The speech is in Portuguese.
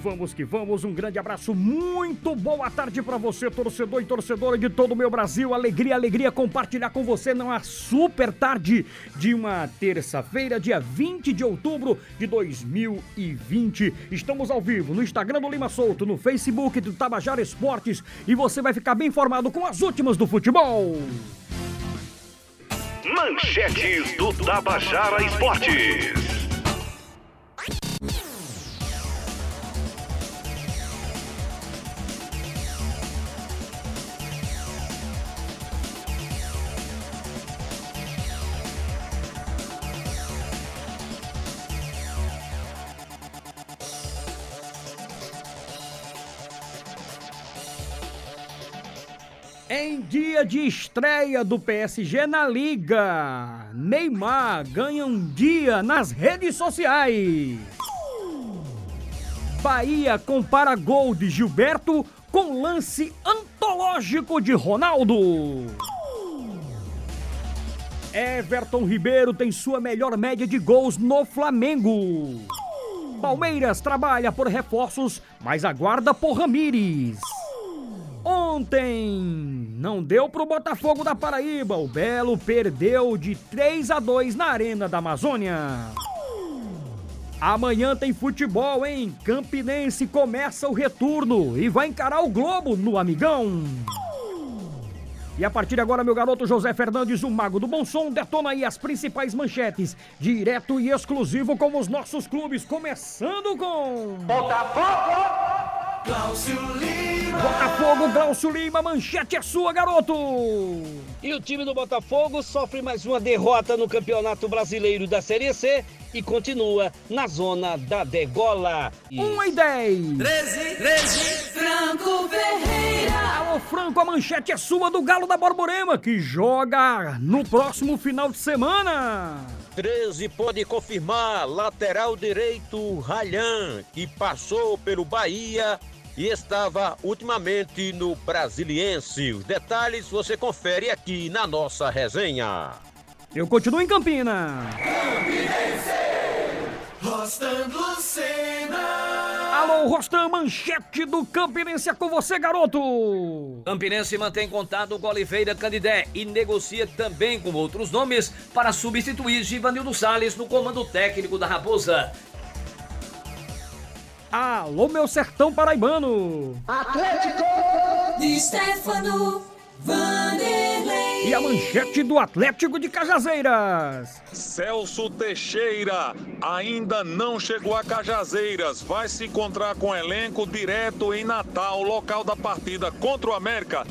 vamos que vamos. Um grande abraço, muito boa tarde para você, torcedor e torcedora de todo o meu Brasil. Alegria, alegria compartilhar com você numa super tarde de uma terça-feira, dia 20 de outubro de 2020. Estamos ao vivo no Instagram do Lima Souto, no Facebook do Tabajara Esportes e você vai ficar bem informado com as últimas do futebol. Manchetes do Tabajara Esportes. Em dia de estreia do PSG na Liga, Neymar ganha um dia nas redes sociais. Bahia compara gol de Gilberto com lance antológico de Ronaldo. Everton Ribeiro tem sua melhor média de gols no Flamengo. Palmeiras trabalha por reforços, mas aguarda por Ramires. Ontem não deu pro Botafogo da Paraíba. O Belo perdeu de 3 a 2 na Arena da Amazônia. Amanhã tem futebol, hein? Campinense começa o retorno e vai encarar o Globo no Amigão. E a partir de agora, meu garoto José Fernandes, o mago do bom som, detona aí as principais manchetes, direto e exclusivo com os nossos clubes, começando com... Botafogo! Glaucio Lima. Botafogo, Glaucio Lima, manchete é sua, garoto! E o time do Botafogo sofre mais uma derrota no Campeonato Brasileiro da Série C e continua na zona da degola. 1 e 10. 13, 13. Franco Ferreira. Alô, Franco, a manchete é sua do Galo da Borborema, que joga no próximo final de semana. 13 pode confirmar lateral direito Ralhan, que passou pelo Bahia e estava ultimamente no Brasiliense. Os detalhes você confere aqui na nossa resenha. Eu continuo em Campina. Rostan Lucena. Alô, Rostam, manchete do Campinense é com você, garoto. Campinense mantém contato com Oliveira Candidé e negocia também com outros nomes para substituir Givanildo Salles no comando técnico da Raposa. Alô, meu sertão paraibano. De Stefano Vanderlei. E a manchete do Atlético de Cajazeiras. Celso Teixeira ainda não chegou a Cajazeiras. Vai se encontrar com o elenco direto em Natal, local da partida contra o América.